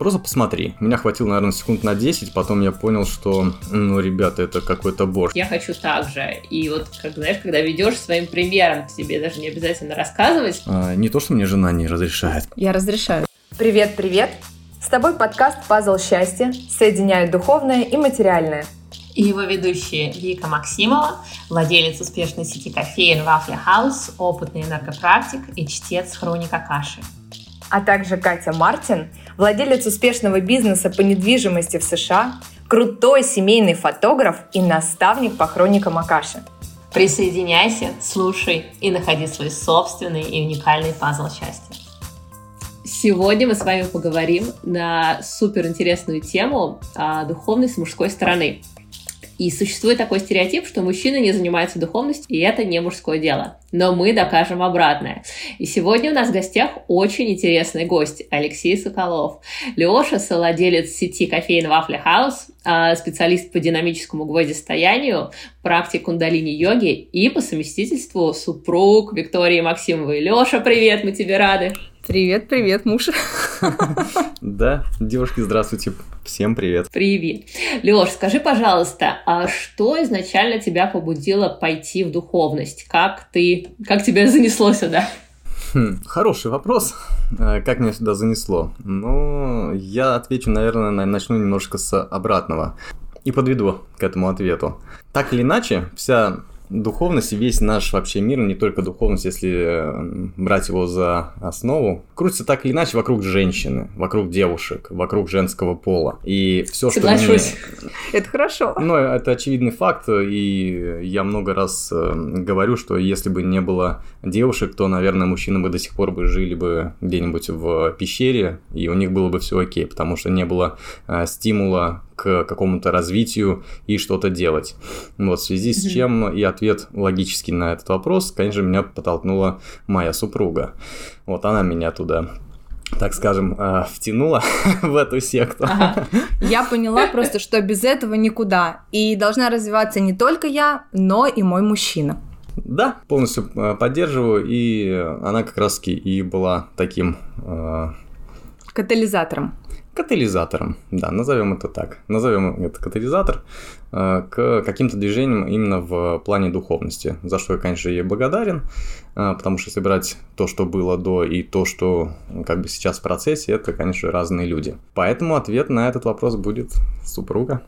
Просто посмотри. Меня хватило, наверное, секунд на 10, потом я понял, что, ну, ребята, это какой-то борщ. Я хочу так же. И вот, как знаешь, когда ведешь своим примером, тебе даже не обязательно рассказывать. А, не то, что мне жена не разрешает. Я разрешаю. Привет, привет! С тобой подкаст «Пазл счастья» соединяет духовное и материальное. И его ведущие Вика Максимова, владелец успешной сети кофеин Waffle House, опытный энергопрактик и чтец хроника каши а также Катя Мартин, владелец успешного бизнеса по недвижимости в США, крутой семейный фотограф и наставник по хроникам Акаши. Присоединяйся, слушай и находи свой собственный и уникальный пазл счастья. Сегодня мы с вами поговорим на супер интересную тему о духовности мужской стороны. И существует такой стереотип, что мужчины не занимаются духовностью, и это не мужское дело. Но мы докажем обратное. И сегодня у нас в гостях очень интересный гость Алексей Соколов. Леша, совладелец сети кофеин Waffle House, специалист по динамическому гвоздистоянию, практик кундалини-йоги и по совместительству супруг Виктории Максимовой. Леша, привет, мы тебе рады. Привет, привет, муж. Да, девушки, здравствуйте. Всем привет. Привет. Леш, скажи, пожалуйста, а что изначально тебя побудило пойти в духовность? Как ты, как тебя занесло сюда? Хм, хороший вопрос. Э, как меня сюда занесло? Ну, я отвечу, наверное, начну немножко с обратного и подведу к этому ответу. Так или иначе, вся духовность и весь наш вообще мир, не только духовность, если э, брать его за основу, крутится так или иначе вокруг женщины, вокруг девушек, вокруг женского пола. И все, что... Соглашусь. Это хорошо. Ну, это очевидный факт, и я много раз э, говорю, что если бы не было девушек, то, наверное, мужчины бы до сих пор бы жили бы где-нибудь в пещере, и у них было бы все окей, потому что не было э, стимула к какому-то развитию и что-то делать. Вот, в связи с чем и ответ логический на этот вопрос, конечно, меня подтолкнула моя супруга. Вот она меня туда так скажем, э, втянула в эту секту. Ага. Я поняла просто, что без этого никуда. И должна развиваться не только я, но и мой мужчина. Да, полностью э, поддерживаю, и она как раз-таки и была таким... Э... Катализатором катализатором, да, назовем это так. Назовем это катализатор э, к каким-то движениям именно в плане духовности, за что я, конечно, ей благодарен, э, потому что собирать то, что было до и то, что как бы сейчас в процессе, это, конечно, разные люди. Поэтому ответ на этот вопрос будет супруга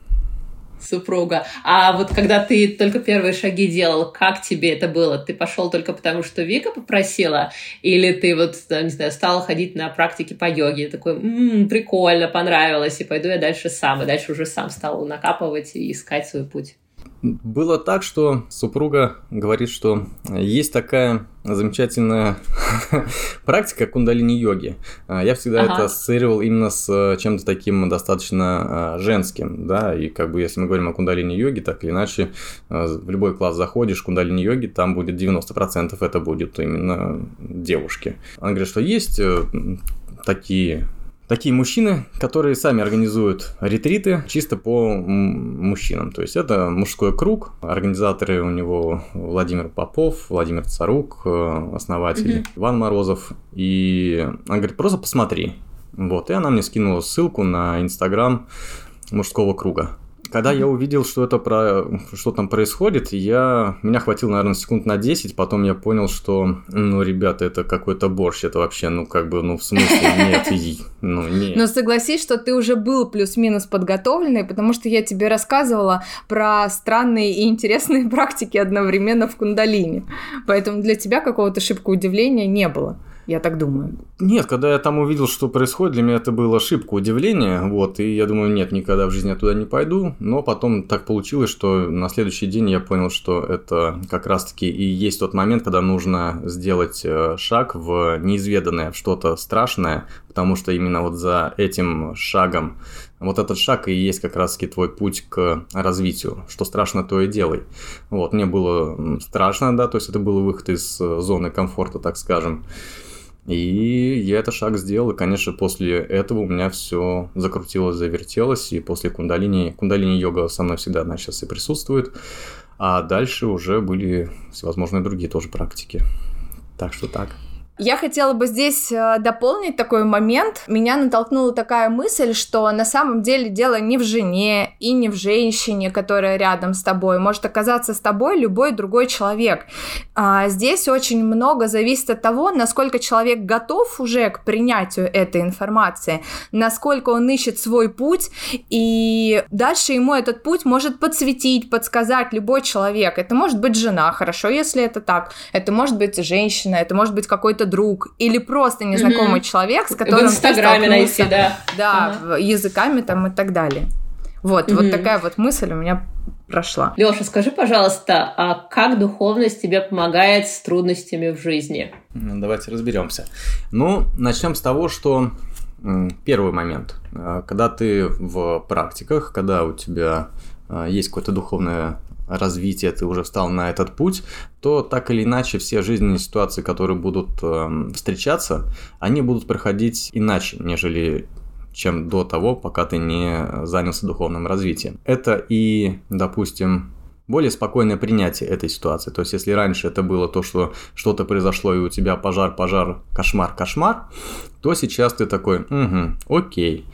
супруга. А вот когда ты только первые шаги делал, как тебе это было? Ты пошел только потому, что Вика попросила? Или ты вот, не знаю, стал ходить на практики по йоге? Такой, м-м, прикольно, понравилось, и пойду я дальше сам. И дальше уже сам стал накапывать и искать свой путь. Было так, что супруга говорит, что есть такая замечательная практика кундалини-йоги. А, я всегда ага. это ассоциировал именно с э, чем-то таким достаточно а, женским, да, и как бы если мы говорим о кундалини-йоге, так или иначе, э, в любой класс заходишь, кундалини-йоги, там будет 90% это будет именно девушки. Она говорит, что есть э, такие такие мужчины, которые сами организуют ретриты чисто по мужчинам. То есть это мужской круг. Организаторы у него Владимир Попов, Владимир Царук, э, основатель mm-hmm. Иван Морозов. И она говорит, просто посмотри. Вот, и она мне скинула ссылку на инстаграм мужского круга. Когда я увидел, что это про что там происходит, я меня хватило, наверное, секунд на 10, потом я понял, что, ну, ребята, это какой-то борщ, это вообще, ну, как бы, ну, в смысле, нет, и, ну, нет. Но согласись, что ты уже был плюс-минус подготовленный, потому что я тебе рассказывала про странные и интересные практики одновременно в кундалине. Поэтому для тебя какого-то шибкого удивления не было. Я так думаю. Нет, когда я там увидел, что происходит, для меня это было ошибка, удивление. Вот, и я думаю, нет, никогда в жизни я туда не пойду. Но потом так получилось, что на следующий день я понял, что это как раз-таки и есть тот момент, когда нужно сделать э, шаг в неизведанное, в что-то страшное, потому что именно вот за этим шагом вот этот шаг и есть как раз-таки твой путь к развитию. Что страшно, то и делай. Вот, мне было страшно, да, то есть это был выход из э, зоны комфорта, так скажем. И я этот шаг сделал, и, конечно, после этого у меня все закрутилось, завертелось, и после кундалини, кундалини-йога со мной всегда, она сейчас и присутствует, а дальше уже были всевозможные другие тоже практики. Так что так. Я хотела бы здесь э, дополнить такой момент. Меня натолкнула такая мысль, что на самом деле дело не в жене и не в женщине, которая рядом с тобой. Может оказаться с тобой любой другой человек. А здесь очень много зависит от того, насколько человек готов уже к принятию этой информации, насколько он ищет свой путь, и дальше ему этот путь может подсветить, подсказать любой человек. Это может быть жена, хорошо, если это так. Это может быть женщина, это может быть какой-то друг или просто незнакомый mm-hmm. человек, с которым в Инстаграме найти, да, да, ага. языками там и так далее. Вот, mm-hmm. вот такая вот мысль у меня прошла. Леша, скажи, пожалуйста, а как духовность тебе помогает с трудностями в жизни? Ну, давайте разберемся. Ну, начнем с того, что первый момент, а, когда ты в практиках, когда у тебя а, есть какое-то духовное развития ты уже встал на этот путь, то так или иначе все жизненные ситуации, которые будут э, встречаться, они будут проходить иначе, нежели чем до того, пока ты не занялся духовным развитием. Это и, допустим, более спокойное принятие этой ситуации. То есть, если раньше это было то, что что-то произошло, и у тебя пожар, пожар, кошмар, кошмар, то сейчас ты такой, угу, окей,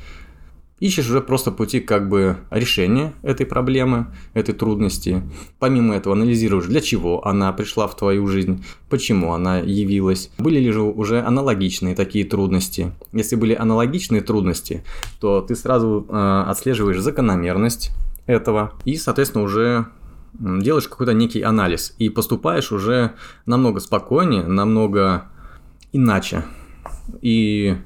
ищешь уже просто пути как бы решения этой проблемы, этой трудности. Помимо этого анализируешь, для чего она пришла в твою жизнь, почему она явилась, были ли же уже аналогичные такие трудности. Если были аналогичные трудности, то ты сразу э, отслеживаешь закономерность этого и, соответственно, уже делаешь какой-то некий анализ и поступаешь уже намного спокойнее, намного иначе. И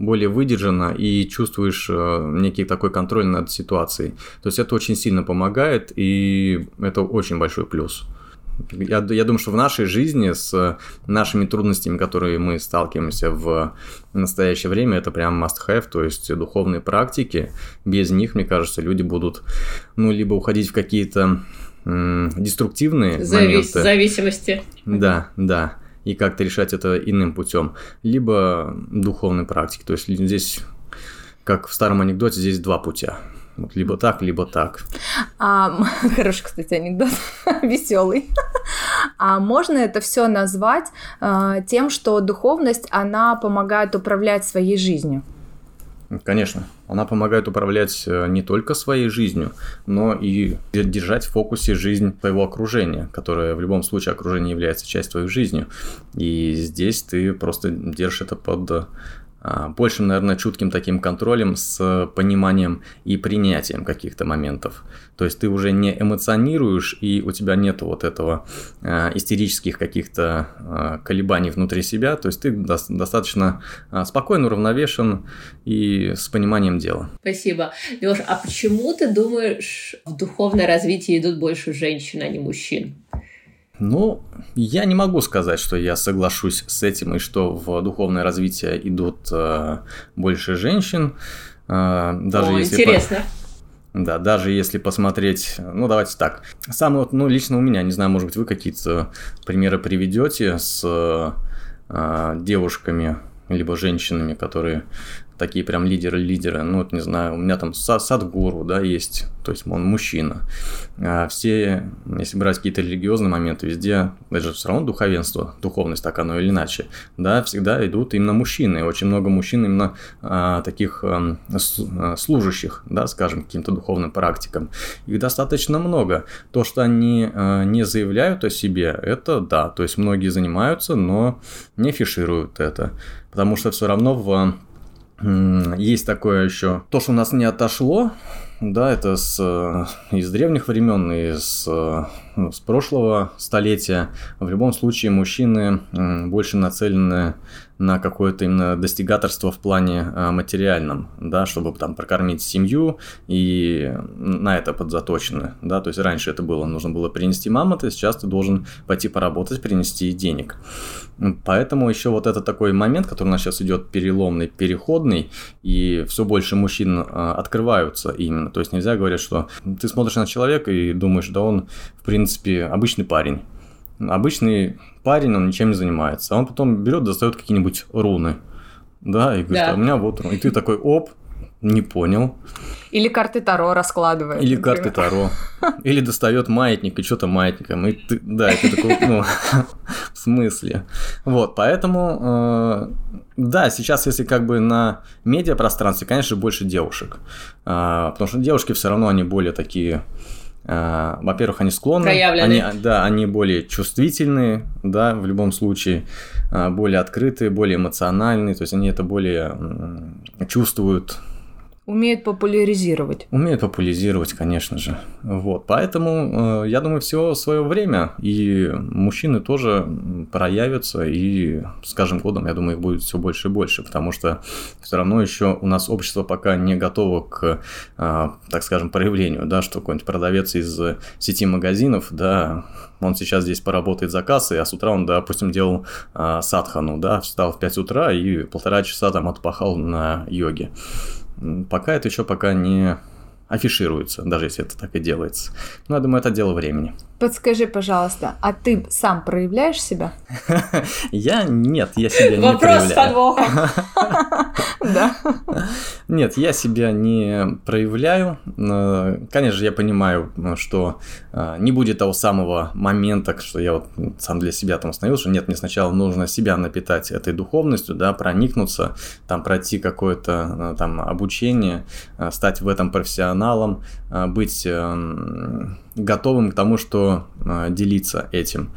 более выдержанно и чувствуешь э, некий такой контроль над ситуацией. То есть это очень сильно помогает, и это очень большой плюс. Я, я думаю, что в нашей жизни с нашими трудностями, которые мы сталкиваемся в настоящее время, это прям must-have, то есть духовные практики. Без них, мне кажется, люди будут, ну, либо уходить в какие-то деструктивные Завис- моменты. Зависимости. Да, да и как-то решать это иным путем, либо духовной практики. То есть здесь, как в старом анекдоте, здесь два путя. Вот либо так, либо так. А, хороший, кстати, анекдот, веселый. А можно это все назвать а, тем, что духовность, она помогает управлять своей жизнью? Конечно, она помогает управлять э, не только своей жизнью, но и держать в фокусе жизнь твоего окружения, которое в любом случае окружение является частью твоей жизни. И здесь ты просто держишь это под а, большим, наверное, чутким таким контролем с пониманием и принятием каких-то моментов. То есть ты уже не эмоционируешь, и у тебя нет вот этого э, истерических каких-то э, колебаний внутри себя. То есть ты до- достаточно э, спокойно, уравновешен и с пониманием дела. Спасибо. Леш, а почему ты думаешь, в духовное развитие идут больше женщин, а не мужчин? Ну, я не могу сказать, что я соглашусь с этим и что в духовное развитие идут э, больше женщин. Э, даже О, если интересно. По... Да, даже если посмотреть, ну давайте так. Самое вот, ну лично у меня, не знаю, может быть вы какие-то примеры приведете с э, девушками либо женщинами, которые такие прям лидеры-лидеры. Ну, вот не знаю, у меня там Садгуру, да, есть, то есть он мужчина. А все, если брать какие-то религиозные моменты, везде, даже все равно духовенство, духовность, так оно или иначе, да, всегда идут именно мужчины. Очень много мужчин именно а, таких а, служащих, да, скажем, каким-то духовным практикам. Их достаточно много. То, что они а, не заявляют о себе, это да, то есть многие занимаются, но не фишируют это. Потому что все равно в есть такое еще. То, что у нас не отошло, да, это с, э, из древних времен и с, э, с прошлого столетия. В любом случае мужчины больше нацелены на какое-то именно достигаторство в плане э, материальном, да, чтобы там прокормить семью и на это подзаточены, да, то есть раньше это было, нужно было принести мамонта, сейчас ты должен пойти поработать, принести денег. Поэтому еще вот это такой момент, который у нас сейчас идет переломный, переходный, и все больше мужчин э, открываются именно, то есть нельзя говорить, что ты смотришь на человека и думаешь, да он, в принципе, обычный парень, обычный парень, он ничем не занимается. А он потом берет, достает какие-нибудь руны. Да, и говорит, да. а у меня вот руны. И ты такой, оп, Не понял. Или карты Таро раскладывает. Или например. карты Таро. Или достает маятник и что-то маятником. И ты, да, это такой, ну, в смысле. Вот, поэтому, э, да, сейчас, если как бы на медиапространстве, конечно, больше девушек. Э, потому что девушки все равно, они более такие во-первых, они склонны, они, да, они более чувствительные, да, в любом случае, э, более открытые, более эмоциональные, то есть они это более чувствуют Умеют популяризировать. Умеют популяризировать, конечно же. Вот. Поэтому, э, я думаю, все свое время. И мужчины тоже проявятся. И с каждым годом, я думаю, их будет все больше и больше. Потому что все равно еще у нас общество пока не готово к, э, так скажем, проявлению. Да, что какой-нибудь продавец из сети магазинов, да, он сейчас здесь поработает за кассой, а с утра он, допустим, делал э, садхану, да, встал в 5 утра и полтора часа там отпахал на йоге. Пока это еще пока не афишируется, даже если это так и делается. Но я думаю, это дело времени. Подскажи, пожалуйста, а ты сам проявляешь себя? Я нет, я себя не проявляю. Вопрос с подвохом. Да. Нет, я себя не проявляю. Конечно же, я понимаю, что а, не будет того самого момента, что я вот сам для себя там что нет, мне сначала нужно себя напитать этой духовностью, да, проникнуться, там пройти какое-то а, там обучение, а, стать в этом профессионалом, быть эм, готовым к тому, что делиться этим.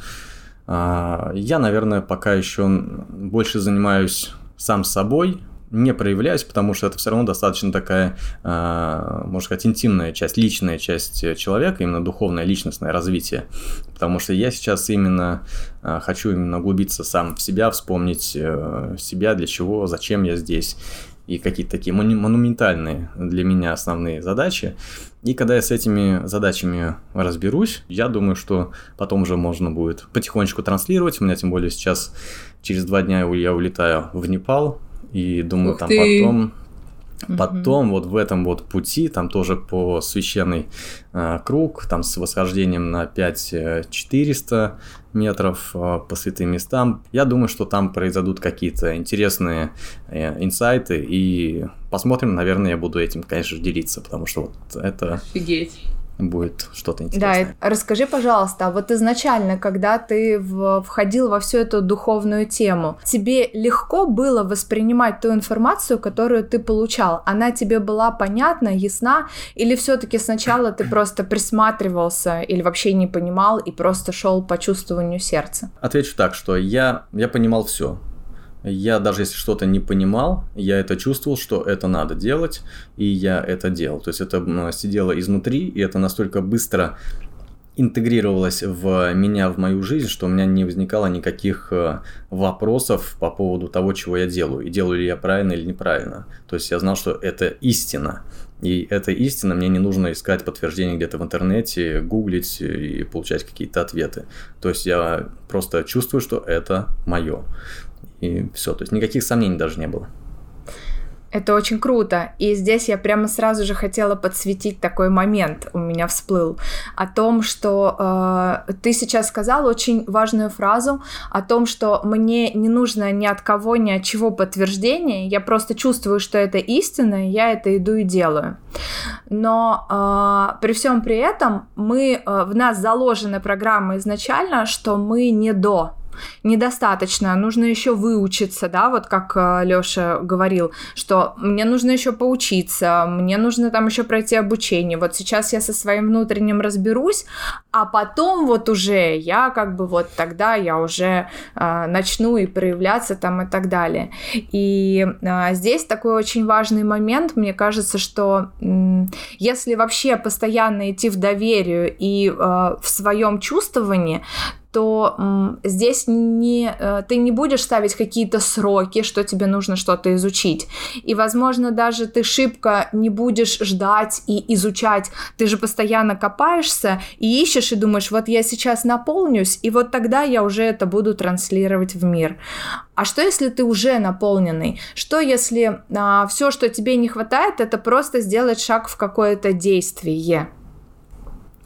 Я, наверное, пока еще больше занимаюсь сам собой, не проявляюсь, потому что это все равно достаточно такая, а, можно сказать, интимная часть, личная часть человека, именно духовное, личностное развитие. Потому что я сейчас именно а, хочу именно углубиться сам в себя, вспомнить э, себя, для чего, зачем я здесь и какие-то такие монументальные для меня основные задачи. И когда я с этими задачами разберусь, я думаю, что потом уже можно будет потихонечку транслировать. У меня тем более сейчас через два дня я улетаю в Непал и думаю, Ух там ты. потом Потом вот в этом вот пути, там тоже по священный э, круг, там с восхождением на 5400 метров э, по святым местам, я думаю, что там произойдут какие-то интересные э, инсайты, и посмотрим, наверное, я буду этим, конечно, делиться, потому что вот это... Офигеть будет что-то интересное. Да, расскажи, пожалуйста, а вот изначально, когда ты входил во всю эту духовную тему, тебе легко было воспринимать ту информацию, которую ты получал? Она тебе была понятна, ясна, или все-таки сначала ты просто присматривался или вообще не понимал и просто шел по чувствованию сердца? Отвечу так, что я, я понимал все. Я даже если что-то не понимал, я это чувствовал, что это надо делать, и я это делал. То есть это сидело изнутри, и это настолько быстро интегрировалось в меня, в мою жизнь, что у меня не возникало никаких э, вопросов по поводу того, чего я делаю, и делаю ли я правильно или неправильно. То есть я знал, что это истина. И эта истина, мне не нужно искать подтверждение где-то в интернете, гуглить и получать какие-то ответы. То есть я просто чувствую, что это мое и все. То есть никаких сомнений даже не было. Это очень круто. И здесь я прямо сразу же хотела подсветить такой момент, у меня всплыл, о том, что э, ты сейчас сказал очень важную фразу о том, что мне не нужно ни от кого, ни от чего подтверждения, я просто чувствую, что это истина, и я это иду и делаю. Но э, при всем при этом мы, э, в нас заложена программа изначально, что мы не до, недостаточно, нужно еще выучиться, да, вот как э, Лёша говорил, что мне нужно еще поучиться, мне нужно там еще пройти обучение, вот сейчас я со своим внутренним разберусь, а потом вот уже я как бы вот тогда я уже э, начну и проявляться там и так далее. И э, здесь такой очень важный момент, мне кажется, что э, если вообще постоянно идти в доверие и э, в своем чувствовании, то м, здесь не, э, ты не будешь ставить какие-то сроки, что тебе нужно что-то изучить. И, возможно, даже ты шибко не будешь ждать и изучать. Ты же постоянно копаешься и ищешь, и думаешь, вот я сейчас наполнюсь, и вот тогда я уже это буду транслировать в мир. А что если ты уже наполненный? Что если а, все, что тебе не хватает, это просто сделать шаг в какое-то действие?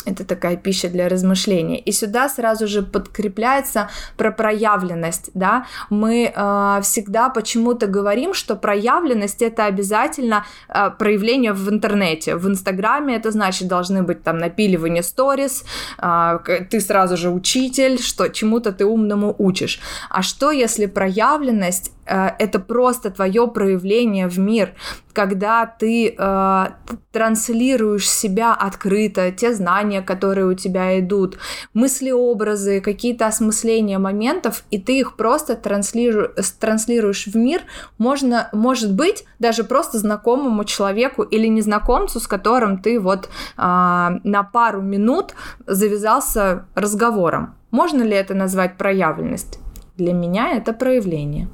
Это такая пища для размышления. И сюда сразу же подкрепляется про проявленность, да. Мы э, всегда почему-то говорим, что проявленность это обязательно э, проявление в интернете. В Инстаграме это значит должны быть там напиливание сторис, э, ты сразу же учитель, что чему-то ты умному учишь. А что если проявленность это просто твое проявление в мир, когда ты э, транслируешь себя открыто, те знания, которые у тебя идут, мысли-образы, какие-то осмысления моментов, и ты их просто транслиру, транслируешь в мир, можно, может быть, даже просто знакомому человеку или незнакомцу, с которым ты вот э, на пару минут завязался разговором. Можно ли это назвать проявленность? Для меня это проявление.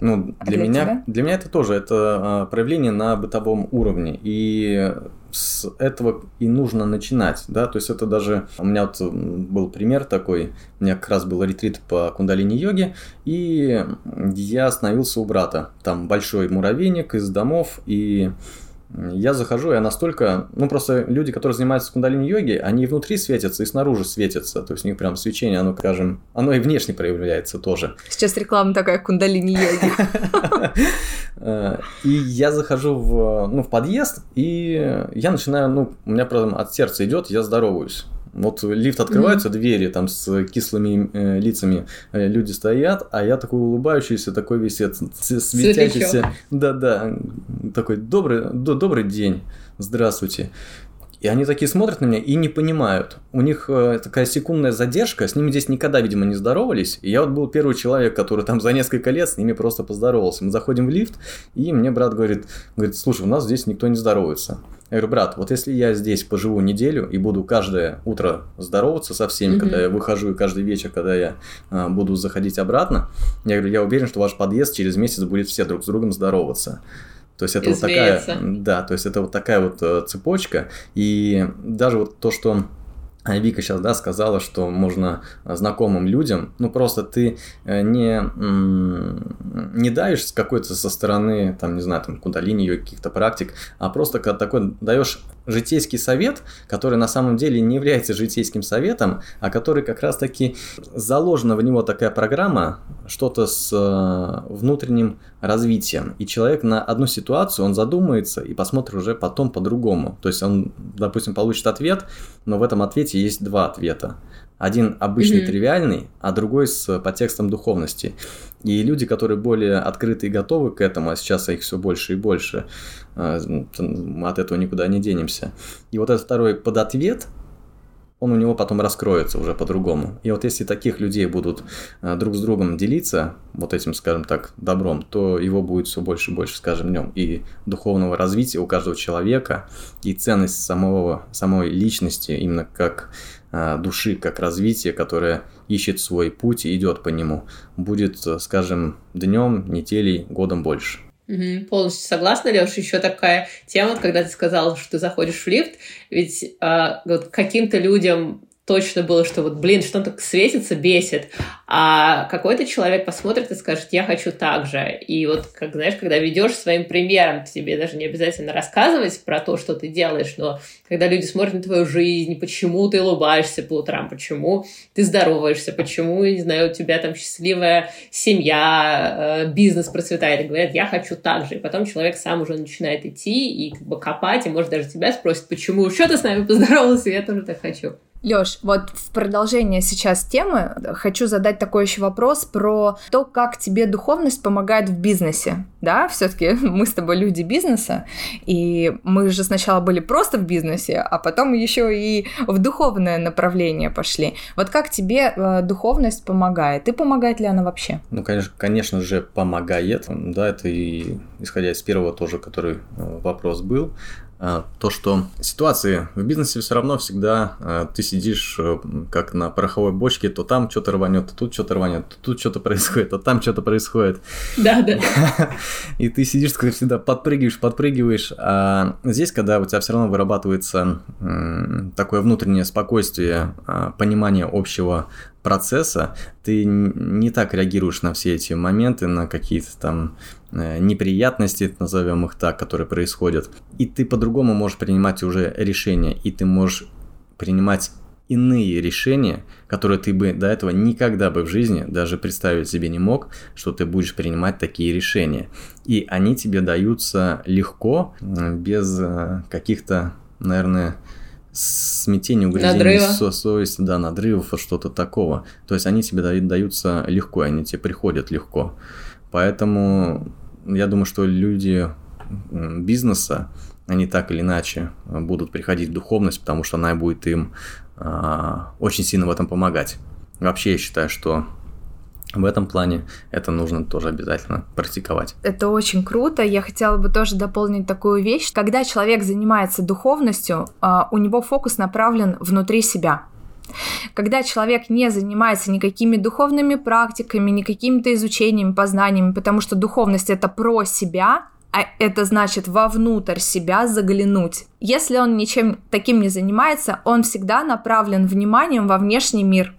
Ну, для, для меня, тебя? для меня это тоже это проявление на бытовом уровне. И с этого и нужно начинать, да, то есть это даже, у меня вот был пример такой, у меня как раз был ретрит по кундалини-йоге, и я остановился у брата, там большой муравейник из домов, и я захожу, я настолько... Ну, просто люди, которые занимаются кундалини-йоги, они внутри светятся и снаружи светятся. То есть у них прям свечение, оно, скажем, оно и внешне проявляется тоже. Сейчас реклама такая кундалини-йоги. Э, и я захожу в, ну, в подъезд, и я начинаю, ну, у меня прям от сердца идет, я здороваюсь. Вот лифт открываются, mm-hmm. двери там с кислыми э, лицами э, люди стоят, а я такой улыбающийся, такой весь светящийся. Да-да, такой добрый, добрый день, здравствуйте. И они такие смотрят на меня и не понимают. У них э, такая секундная задержка, с ними здесь никогда, видимо, не здоровались. И я вот был первый человек, который там за несколько лет с ними просто поздоровался. Мы заходим в лифт, и мне брат говорит, говорит, слушай, у нас здесь никто не здоровается. Я говорю, брат, вот если я здесь поживу неделю и буду каждое утро здороваться со всеми, mm-hmm. когда я выхожу, и каждый вечер, когда я а, буду заходить обратно, я говорю, я уверен, что ваш подъезд через месяц будет все друг с другом здороваться. То есть это вот такая, да, то есть это вот такая вот э, цепочка, и даже вот то, что Вика сейчас, да, сказала, что можно знакомым людям, ну просто ты э, не, не даешь какой-то со стороны, там, не знаю, там, кундалини ее каких-то практик, а просто когда такой даешь житейский совет, который на самом деле не является житейским советом, а который как раз-таки заложена в него такая программа, что-то с э, внутренним развитием. И человек на одну ситуацию, он задумается и посмотрит уже потом по-другому. То есть он, допустим, получит ответ, но в этом ответе есть два ответа. Один обычный, mm-hmm. тривиальный, а другой с подтекстом духовности. И люди, которые более открыты и готовы к этому, а сейчас их все больше и больше, э, мы от этого никуда не денемся. И вот этот второй подответ – он у него потом раскроется уже по-другому. И вот если таких людей будут э, друг с другом делиться вот этим, скажем так, добром, то его будет все больше и больше, скажем, днем. И духовного развития у каждого человека, и ценность самого, самой личности, именно как э, души, как развитие, которое ищет свой путь и идет по нему, будет, э, скажем, днем, неделей, годом больше. Угу, полностью согласна, Леш. Еще такая тема, когда ты сказал, что ты заходишь в лифт, ведь э, вот каким-то людям точно было, что вот, блин, что он так светится, бесит. А какой-то человек посмотрит и скажет, я хочу так же. И вот, как знаешь, когда ведешь своим примером, тебе даже не обязательно рассказывать про то, что ты делаешь, но когда люди смотрят на твою жизнь, почему ты улыбаешься по утрам, почему ты здороваешься, почему, не знаю, у тебя там счастливая семья, э, бизнес процветает, и говорят, я хочу так же. И потом человек сам уже начинает идти и как бы копать, и может даже тебя спросит, почему, что ты с нами поздоровался, я тоже так хочу. Лёш, вот в продолжение сейчас темы хочу задать такой еще вопрос про то, как тебе духовность помогает в бизнесе. Да, все-таки мы с тобой люди бизнеса, и мы же сначала были просто в бизнесе, а потом еще и в духовное направление пошли. Вот как тебе э, духовность помогает? И помогает ли она вообще? Ну, конечно, конечно же, помогает. Да, это и исходя из первого тоже, который э, вопрос был. А, то, что ситуации в бизнесе все равно всегда а, ты сидишь э, как на пороховой бочке, то там что-то рванет, то тут что-то рванет, то тут что-то происходит, то там что-то происходит. Да, да. И ты сидишь, как всегда, подпрыгиваешь, подпрыгиваешь. А здесь, когда у тебя все равно вырабатывается такое внутреннее спокойствие, а, понимание общего процесса, ты не так реагируешь на все эти моменты, на какие-то там неприятности, назовем их так, которые происходят. И ты по-другому можешь принимать уже решения, и ты можешь принимать иные решения, которые ты бы до этого никогда бы в жизни даже представить себе не мог, что ты будешь принимать такие решения. И они тебе даются легко, без э, каких-то, наверное, смятения, угрызений со совести, да, надрывов, что-то такого. То есть они тебе даются легко, они тебе приходят легко. Поэтому я думаю, что люди бизнеса, они так или иначе будут приходить в духовность, потому что она будет им а, очень сильно в этом помогать. Вообще я считаю, что в этом плане это нужно тоже обязательно практиковать. Это очень круто. Я хотела бы тоже дополнить такую вещь. Когда человек занимается духовностью, а, у него фокус направлен внутри себя. Когда человек не занимается никакими духовными практиками, никакими-то изучениями, познаниями, потому что духовность это про себя, а это значит вовнутрь себя заглянуть. Если он ничем таким не занимается, он всегда направлен вниманием во внешний мир.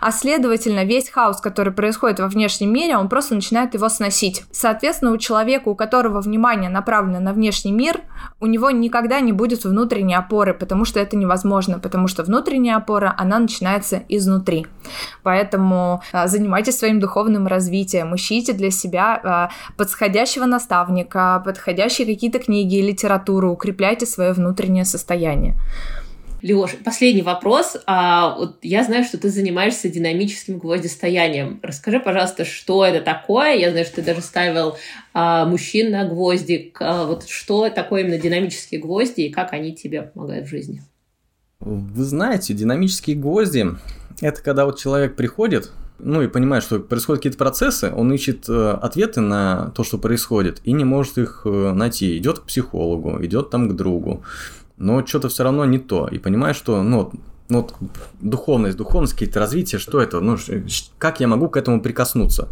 А следовательно, весь хаос, который происходит во внешнем мире, он просто начинает его сносить. Соответственно, у человека, у которого внимание направлено на внешний мир, у него никогда не будет внутренней опоры, потому что это невозможно, потому что внутренняя опора, она начинается изнутри. Поэтому а, занимайтесь своим духовным развитием, ищите для себя а, подходящего наставника, подходящие какие-то книги, литературу, укрепляйте свое внутреннее состояние. Леш, последний вопрос. А, вот я знаю, что ты занимаешься динамическим гвоздистоянием. Расскажи, пожалуйста, что это такое? Я знаю, что ты даже ставил а, мужчин на гвоздик. А, вот что такое именно динамические гвозди и как они тебе помогают в жизни? Вы знаете, динамические гвозди – это когда вот человек приходит, ну и понимает, что происходят какие-то процессы, он ищет э, ответы на то, что происходит, и не может их э, найти. Идет к психологу, идет там к другу, но что-то все равно не то. И понимаешь, что, ну, ну, духовность, духовность, какие-то развития, что это, ну, как я могу к этому прикоснуться?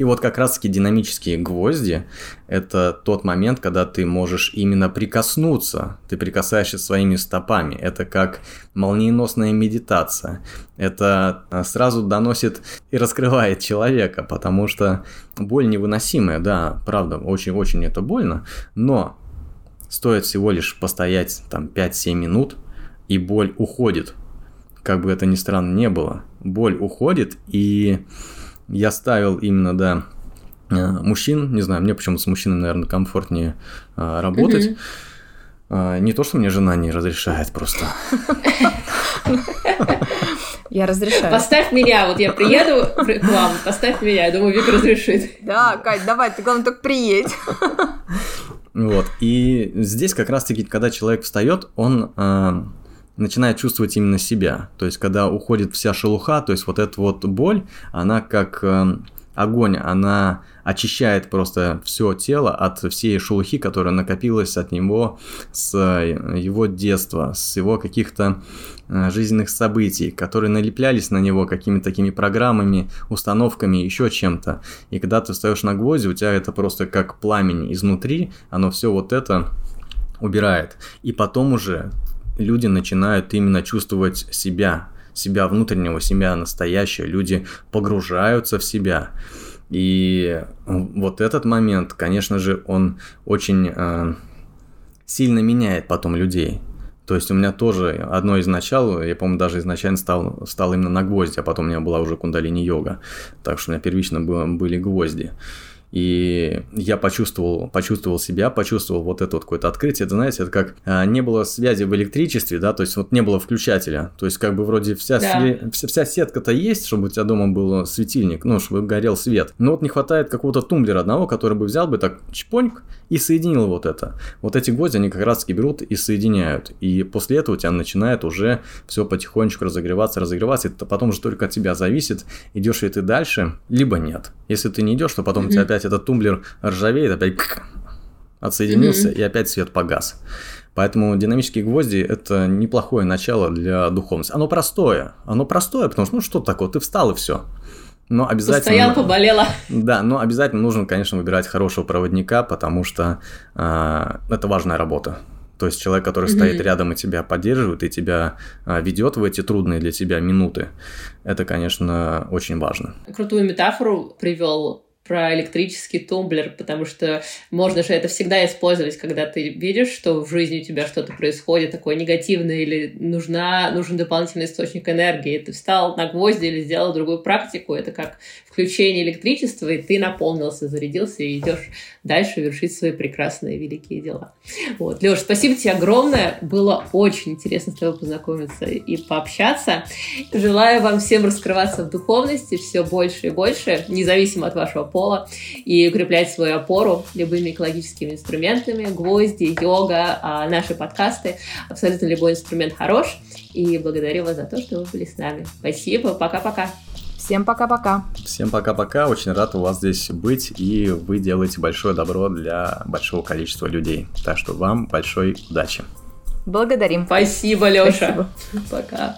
И вот как раз-таки динамические гвозди – это тот момент, когда ты можешь именно прикоснуться, ты прикасаешься своими стопами. Это как молниеносная медитация. Это а, сразу доносит и раскрывает человека, потому что боль невыносимая, да, правда, очень-очень это больно, но Стоит всего лишь постоять там 5-7 минут, и боль уходит. Как бы это ни странно не было. Боль уходит, и я ставил именно, да, э, мужчин, не знаю, мне почему-то с мужчинами, наверное, комфортнее а, работать. А, не то, что мне жена не разрешает просто. Я разрешаю. Поставь меня, вот я приеду к вам, поставь меня, я думаю, Вик разрешит. Да, Кать, давай, ты главное только приедь. Вот. И здесь как раз-таки, когда человек встает, он э, начинает чувствовать именно себя. То есть, когда уходит вся шелуха, то есть вот эта вот боль, она как э, огонь, она очищает просто все тело от всей шелухи, которая накопилась от него с его детства, с его каких-то э, жизненных событий, которые налеплялись на него какими-то такими программами, установками, еще чем-то. И когда ты встаешь на гвозди, у тебя это просто как пламень изнутри, оно все вот это убирает. И потом уже люди начинают именно чувствовать себя, себя внутреннего, себя настоящего. Люди погружаются в себя. И вот этот момент, конечно же, он очень э, сильно меняет потом людей. То есть у меня тоже одно из начал, я, по-моему, даже изначально стал, стал именно на гвозди, а потом у меня была уже кундалини-йога. Так что у меня первично было, были гвозди. И я почувствовал, почувствовал себя, почувствовал вот это вот какое-то открытие. Это, знаете, это как а, не было связи в электричестве, да, то есть вот не было включателя. То есть как бы вроде вся, да. све- вся, вся сетка-то есть, чтобы у тебя дома был светильник, ну, чтобы горел свет. Но вот не хватает какого-то тумблера одного, который бы взял бы так чпоньк и соединил вот это. Вот эти гвозди, они как раз берут и соединяют. И после этого у тебя начинает уже все потихонечку разогреваться, разогреваться. Это потом уже только от тебя зависит, идешь ли ты дальше, либо нет. Если ты не идешь, то потом mm-hmm. у тебя опять этот тумблер ржавеет, опять отсоединился, mm-hmm. и опять свет погас. Поэтому динамические гвозди – это неплохое начало для духовности. Оно простое. Оно простое, потому что, ну, что такое? Ты встал и все. Но обязательно... Постоял, поболела. Да, но обязательно нужно, конечно, выбирать хорошего проводника, потому что э, это важная работа. То есть человек, который mm-hmm. стоит рядом и тебя поддерживает, и тебя а, ведет в эти трудные для тебя минуты, это, конечно, очень важно. Крутую метафору привел про электрический тумблер, потому что можно же это всегда использовать, когда ты видишь, что в жизни у тебя что-то происходит такое негативное или нужна, нужен дополнительный источник энергии. Ты встал на гвозди или сделал другую практику. Это как включение электричества, и ты наполнился, зарядился и идешь дальше вершить свои прекрасные великие дела. Вот. Леш, спасибо тебе огромное. Было очень интересно с тобой познакомиться и пообщаться. Желаю вам всем раскрываться в духовности все больше и больше, независимо от вашего пола, и укреплять свою опору любыми экологическими инструментами, гвозди, йога, а наши подкасты. Абсолютно любой инструмент хорош. И благодарю вас за то, что вы были с нами. Спасибо. Пока-пока. Всем пока-пока. Всем пока-пока. Очень рад у вас здесь быть. И вы делаете большое добро для большого количества людей. Так что вам большой удачи. Благодарим. Спасибо, Леша. Спасибо. Пока.